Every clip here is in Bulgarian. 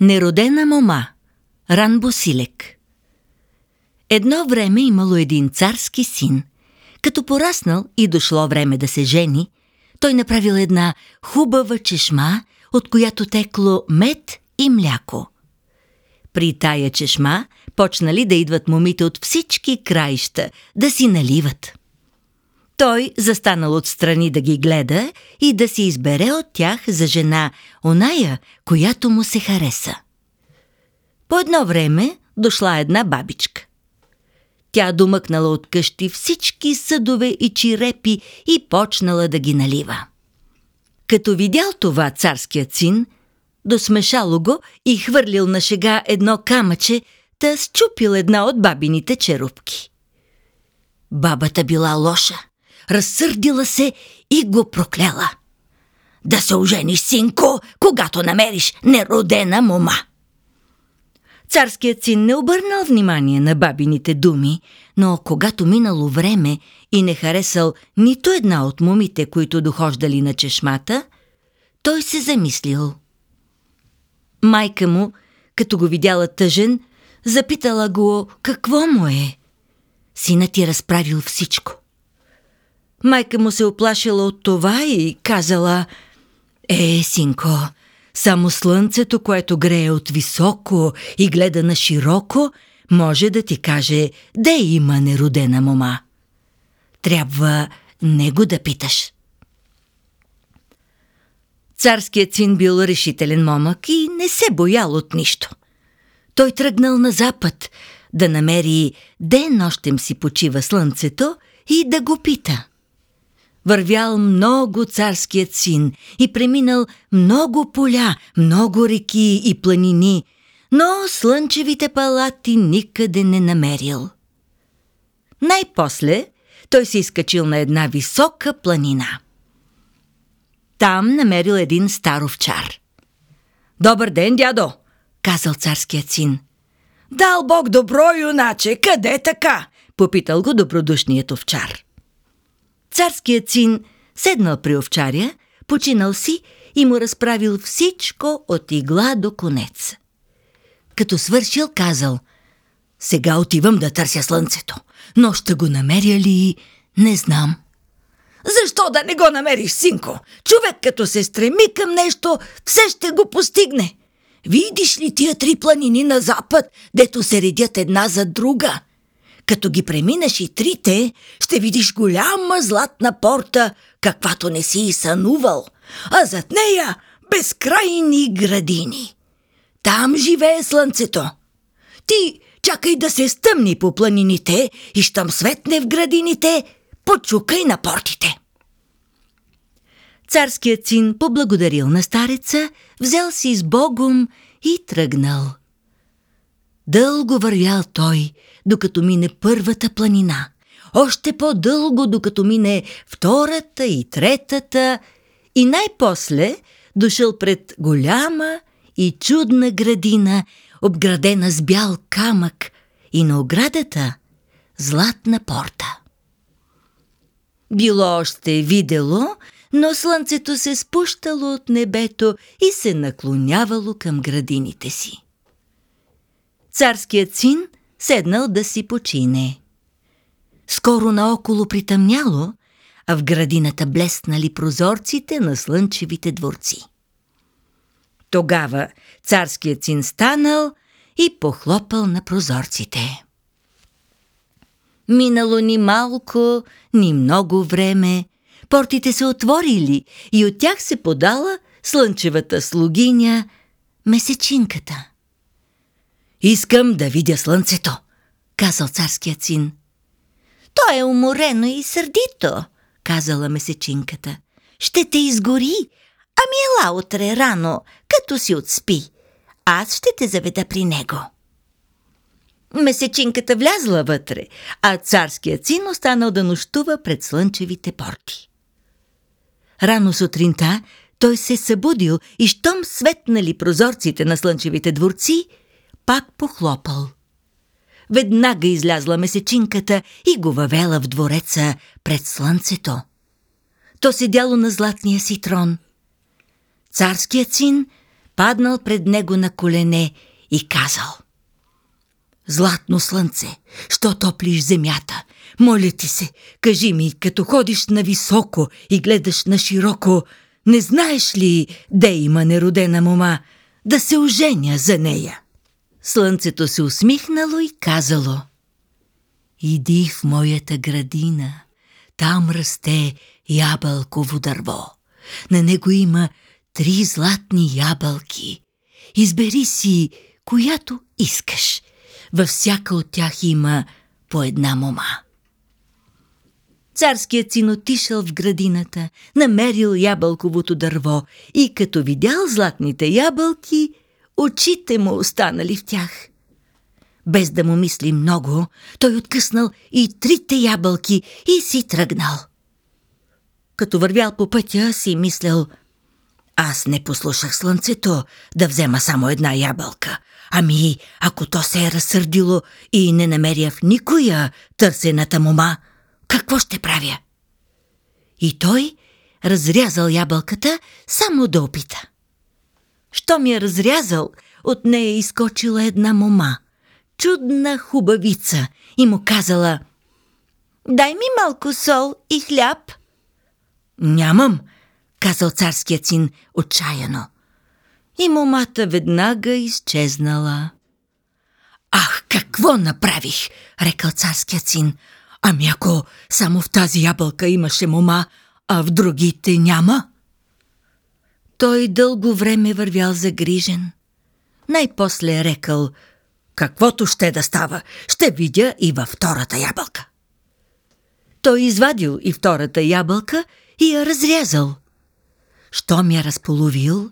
Неродена мома Ран Босилек Едно време имало един царски син. Като пораснал и дошло време да се жени, той направил една хубава чешма, от която текло мед и мляко. При тая чешма почнали да идват момите от всички краища да си наливат. Той застанал отстрани да ги гледа и да си избере от тях за жена оная, която му се хареса. По едно време дошла една бабичка. Тя домъкнала от къщи всички съдове и чирепи и почнала да ги налива. Като видял това царският син, досмешало го и хвърлил на шега едно камъче, та счупил една от бабините черупки. Бабата била лоша, разсърдила се и го прокляла. Да се ожениш, синко, когато намериш неродена мома. Царският син не обърнал внимание на бабините думи, но когато минало време и не харесал нито една от момите, които дохождали на чешмата, той се замислил. Майка му, като го видяла тъжен, запитала го какво му е. Синът ти разправил всичко. Майка му се оплашила от това и казала «Е, синко, само слънцето, което грее от високо и гледа на широко, може да ти каже де има неродена мома. Трябва него да питаш». Царският син бил решителен момък и не се боял от нищо. Той тръгнал на запад да намери де нощем си почива слънцето и да го пита. Вървял много царският син и преминал много поля, много реки и планини, но слънчевите палати никъде не намерил. Най-после той се изкачил на една висока планина. Там намерил един стар овчар. «Добър ден, дядо!» казал царският син. «Дал Бог добро, юначе, къде така?» попитал го добродушният овчар. Царският син седнал при овчаря, починал си и му разправил всичко от игла до конец. Като свършил, казал «Сега отивам да търся слънцето, но ще го намеря ли, не знам». Защо да не го намериш, синко? Човек като се стреми към нещо, все ще го постигне. Видиш ли тия три планини на запад, дето се редят една за друга? Като ги преминеш и трите, ще видиш голяма златна порта, каквато не си и сънувал, а зад нея безкрайни градини. Там живее слънцето. Ти чакай да се стъмни по планините и щом светне в градините, почукай на портите. Царският син поблагодарил на стареца, взел си с Богом и тръгнал. Дълго вървял той, докато мине първата планина. Още по-дълго, докато мине втората и третата. И най-после дошъл пред голяма и чудна градина, обградена с бял камък и на оградата златна порта. Било още видело, но слънцето се спущало от небето и се наклонявало към градините си. Царският син седнал да си почине. Скоро наоколо притъмняло, а в градината блеснали прозорците на слънчевите дворци. Тогава царският син станал и похлопал на прозорците. Минало ни малко, ни много време, портите се отворили и от тях се подала слънчевата слугиня, месечинката. Искам да видя слънцето, казал царският син. То е уморено и сърдито, казала месечинката. Ще те изгори, ами ела утре рано, като си отспи. Аз ще те заведа при него. Месечинката влязла вътре, а царският син останал да нощува пред слънчевите порти. Рано сутринта той се събудил и щом светнали прозорците на слънчевите дворци, пак похлопал. Веднага излязла месечинката и го въвела в двореца пред слънцето. То седяло на златния си трон. Царският син паднал пред него на колене и казал Златно слънце, що топлиш земята, моля ти се, кажи ми, като ходиш на високо и гледаш на широко, не знаеш ли, де има неродена мома, да се оженя за нея? Слънцето се усмихнало и казало Иди в моята градина, там расте ябълково дърво. На него има три златни ябълки. Избери си, която искаш. Във всяка от тях има по една мома. Царският син отишъл в градината, намерил ябълковото дърво и като видял златните ябълки, очите му останали в тях. Без да му мисли много, той откъснал и трите ябълки и си тръгнал. Като вървял по пътя, си мислял – аз не послушах слънцето да взема само една ябълка. Ами, ако то се е разсърдило и не намеря в никоя търсената мома, какво ще правя? И той разрязал ябълката само да опита. Що ми е разрязал, от нея е изкочила една мома, чудна хубавица, и му казала «Дай ми малко сол и хляб». «Нямам», казал царският син отчаяно. И момата веднага изчезнала. Ах, какво направих, рекал царският син. Ами ако само в тази ябълка имаше мома, а в другите няма? Той дълго време вървял загрижен. Най-после рекал, каквото ще да става, ще видя и във втората ябълка. Той извадил и втората ябълка и я разрязал. Щом я разполовил,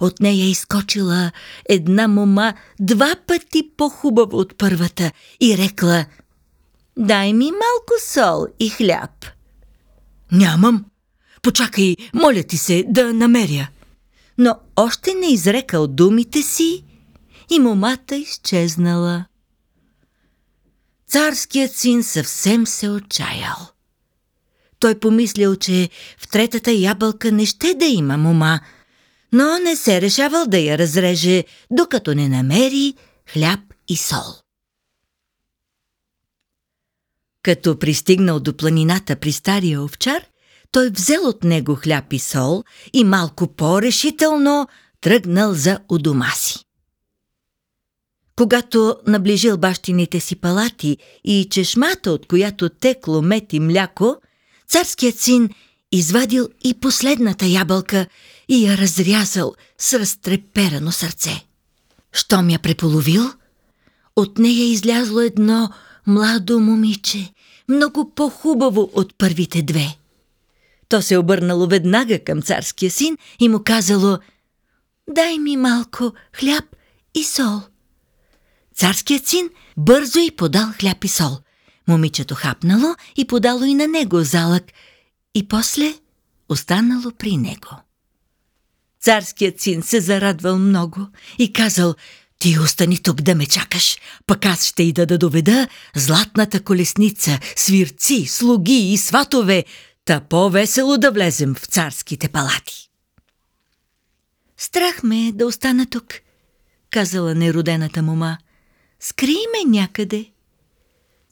от нея изкочила една мома два пъти по-хубава от първата и рекла «Дай ми малко сол и хляб». «Нямам. Почакай, моля ти се, да намеря». Но още не изрекал думите си и момата изчезнала. Царският син съвсем се отчаял. Той помислил, че в третата ябълка не ще да има мома, но не се решавал да я разреже, докато не намери хляб и сол. Като пристигнал до планината при стария овчар, той взел от него хляб и сол и малко по-решително тръгнал за у дома си. Когато наближил бащините си палати и чешмата, от която текло мет и мляко, Царският син извадил и последната ябълка и я разрязал с разтреперано сърце. Щом я преполовил, от нея излязло едно младо момиче, много по-хубаво от първите две. То се обърнало веднага към царския син и му казало «Дай ми малко хляб и сол». Царският син бързо й подал хляб и сол. Момичето хапнало и подало и на него залък, и после останало при него. Царският син се зарадвал много и казал «Ти остани тук да ме чакаш, пък аз ще и да доведа златната колесница, свирци, слуги и сватове, та по-весело да влезем в царските палати». Страх ме е да остана тук, казала неродената мома. Скрий ме някъде.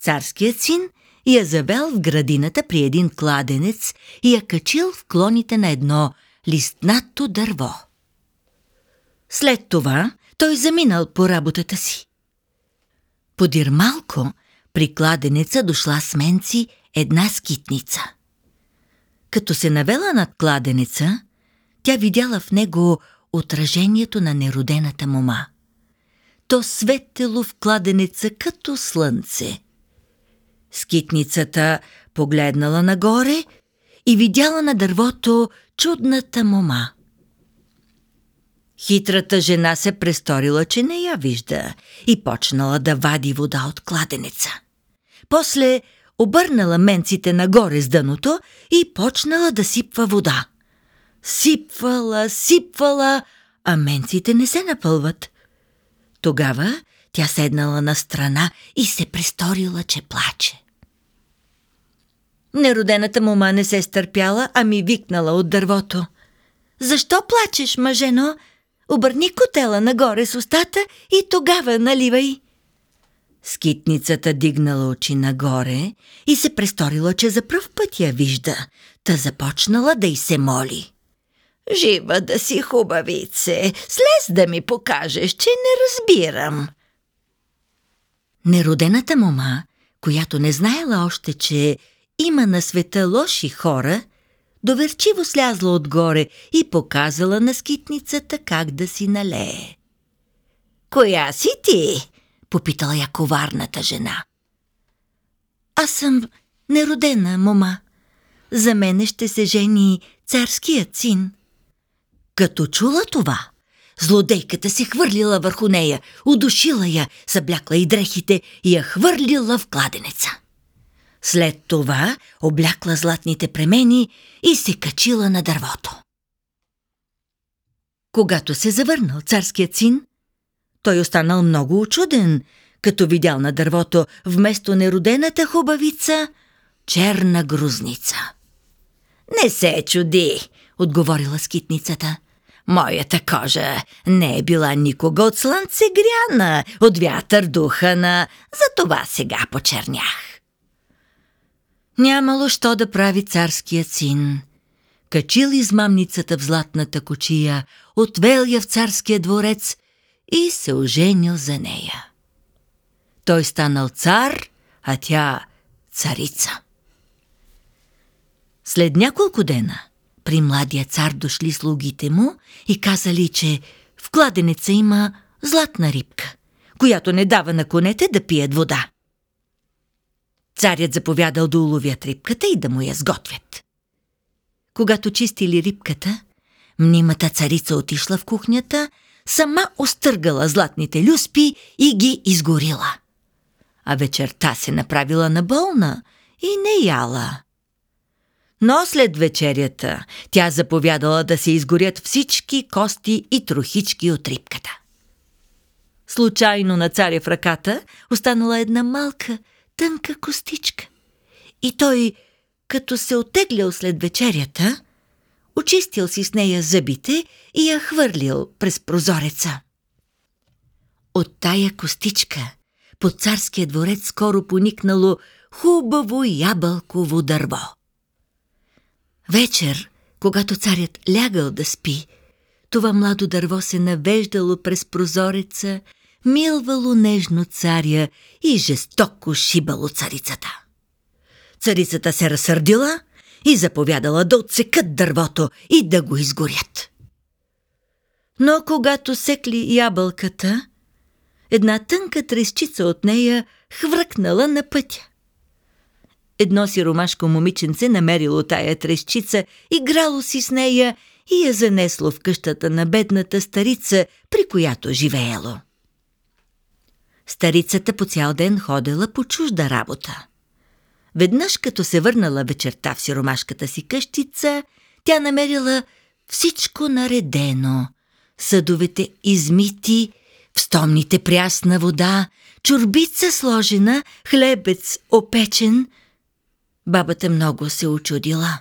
Царският син я завел в градината при един кладенец и я качил в клоните на едно листнато дърво. След това той заминал по работата си. Подир малко при кладенеца дошла с менци една скитница. Като се навела над кладенеца, тя видяла в него отражението на неродената мома. То светело в кладенеца като слънце – Скитницата погледнала нагоре и видяла на дървото чудната мома. Хитрата жена се престорила, че не я вижда и почнала да вади вода от кладенеца. После обърнала менците нагоре с дъното и почнала да сипва вода. Сипвала, сипвала, а менците не се напълват. Тогава тя седнала на страна и се престорила, че плаче. Неродената мома не се стърпяла, а ми викнала от дървото. Защо плачеш, мъжено? обърни котела нагоре с устата и тогава наливай. Скитницата дигнала очи нагоре и се престорила, че за пръв път я вижда, та започнала да й се моли. Жива да си хубавице, слез да ми покажеш, че не разбирам. Неродената мома, която не знаела още, че има на света лоши хора, доверчиво слязла отгоре и показала на скитницата как да си налее. «Коя си ти?» Попитала я коварната жена. Аз съм неродена, мома. За мене ще се жени царският син. Като чула това, злодейката се хвърлила върху нея, удушила я, съблякла и дрехите и я хвърлила в кладенеца. След това облякла златните премени и се качила на дървото. Когато се завърнал царският син, той останал много очуден, като видял на дървото вместо неродената хубавица черна грузница. Не се чуди, отговорила скитницата. Моята кожа не е била никога от слънце гряна, от вятър духана, затова сега почернях. Нямало що да прави царският син. Качил измамницата в златната кочия, отвел я в царския дворец и се оженил за нея. Той станал цар, а тя царица. След няколко дена при младия цар дошли слугите му и казали, че в кладенеца има златна рибка, която не дава на конете да пият вода. Царят заповядал да уловят рибката и да му я сготвят. Когато чистили рибката, мнимата царица отишла в кухнята сама остъргала златните люспи и ги изгорила. А вечерта се направила на болна и не яла. Но след вечерята тя заповядала да се изгорят всички кости и трохички от рибката. Случайно на царя в ръката останала една малка, тънка костичка. И той, като се отеглял след вечерята, очистил си с нея зъбите и я хвърлил през прозореца. От тая костичка под царския дворец скоро поникнало хубаво ябълково дърво. Вечер, когато царят лягал да спи, това младо дърво се навеждало през прозореца, милвало нежно царя и жестоко шибало царицата. Царицата се разсърдила и заповядала да отсекат дървото и да го изгорят. Но когато секли ябълката, една тънка трещица от нея хвръкнала на пътя. Едно сиромашко момиченце намерило тая трещица, играло си с нея и я занесло в къщата на бедната старица, при която живеело. Старицата по цял ден ходила по чужда работа. Веднъж като се върнала вечерта в сиромашката си къщица, тя намерила всичко наредено. Съдовете измити, в стомните прясна вода, чурбица сложена, хлебец опечен. Бабата много се очудила.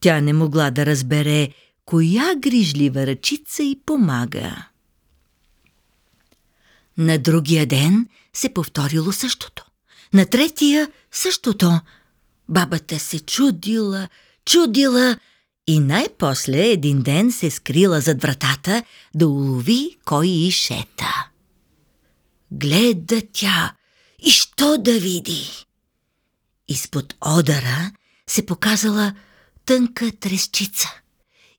Тя не могла да разбере коя грижлива ръчица й помага. На другия ден се повторило същото. На третия същото. Бабата се чудила, чудила и най-после един ден се скрила зад вратата да улови кой и шета. Гледа тя и що да види? Изпод одара се показала тънка трещица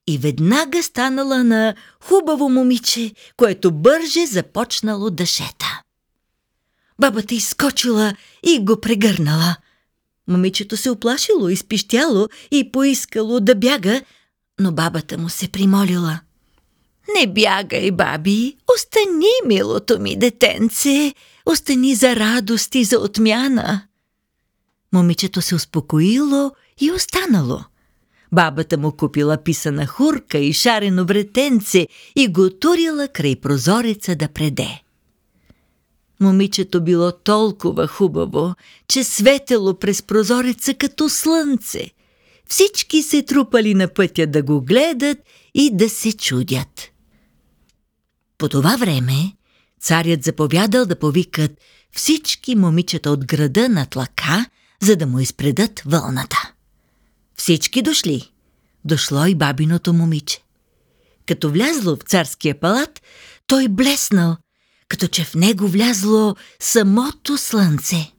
и веднага станала на хубаво момиче, което бърже започнало да шета. Бабата изскочила и го прегърнала. Момичето се оплашило, изпищяло и поискало да бяга, но бабата му се примолила. Не бягай, баби, остани, милото ми детенце, остани за радост и за отмяна. Момичето се успокоило и останало. Бабата му купила писана хурка и шарено вретенце и го турила край прозореца да преде. Момичето било толкова хубаво, че светело през прозореца като слънце. Всички се трупали на пътя да го гледат и да се чудят. По това време царят заповядал да повикат всички момичета от града на тлака, за да му изпредат вълната. Всички дошли. Дошло и бабиното момиче. Като влязло в царския палат, той блеснал, като че в него влязло самото слънце.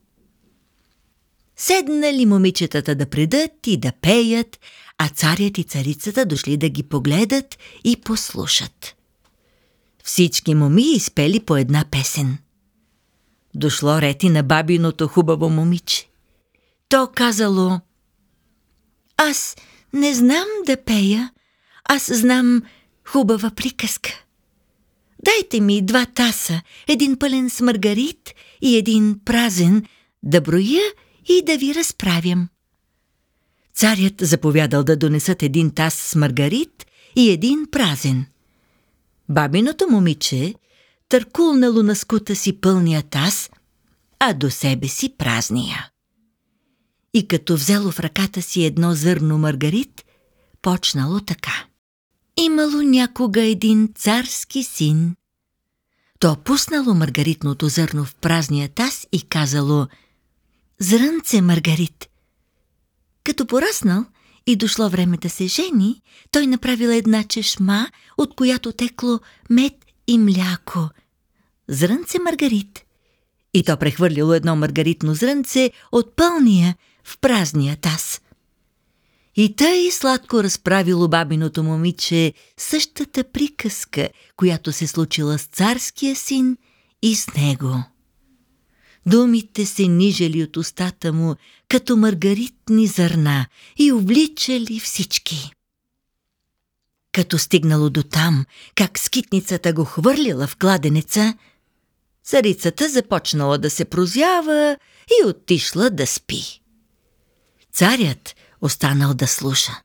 Седнали момичетата да предат и да пеят, а царят и царицата дошли да ги погледат и послушат. Всички моми изпели по една песен. Дошло рети на бабиното хубаво момиче. То казало Аз не знам да пея, аз знам хубава приказка. Дайте ми два таса, един пълен с маргарит и един празен, да броя и да ви разправям. Царят заповядал да донесат един таз с маргарит и един празен. Бабиното момиче търкулнало на скута си пълния таз, а до себе си празния. И като взело в ръката си едно зърно маргарит, почнало така. Имало някога един царски син. То пуснало маргаритното зърно в празния таз и казало «Зрънце, Маргарит!» Като пораснал и дошло време да се жени, той направил една чешма, от която текло мед и мляко. Зрънце Маргарит. И то прехвърлило едно маргаритно зрънце от пълния в празния таз. И тъй сладко разправило бабиното момиче същата приказка, която се случила с царския син и с него. Думите се нижели от устата му, като маргаритни зърна и обличали всички. Като стигнало до там, как скитницата го хвърлила в кладенеца, царицата започнала да се прозява и отишла да спи. Царят останал да слуша.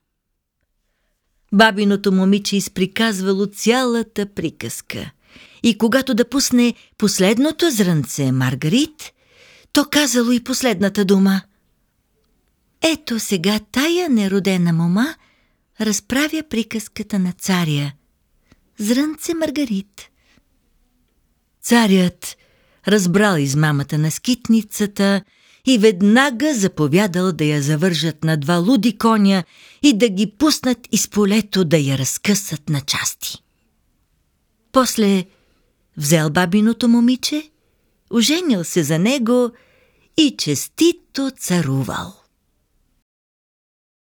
Бабиното момиче изприказвало цялата приказка. И когато да пусне последното зрънце Маргарит, то казало и последната дума. Ето сега тая неродена мома разправя приказката на царя. Зрънце Маргарит. Царят разбрал измамата на скитницата и веднага заповядал да я завържат на два луди коня и да ги пуснат из полето да я разкъсат на части. После взел бабиното момиче, оженил се за него и честито царувал.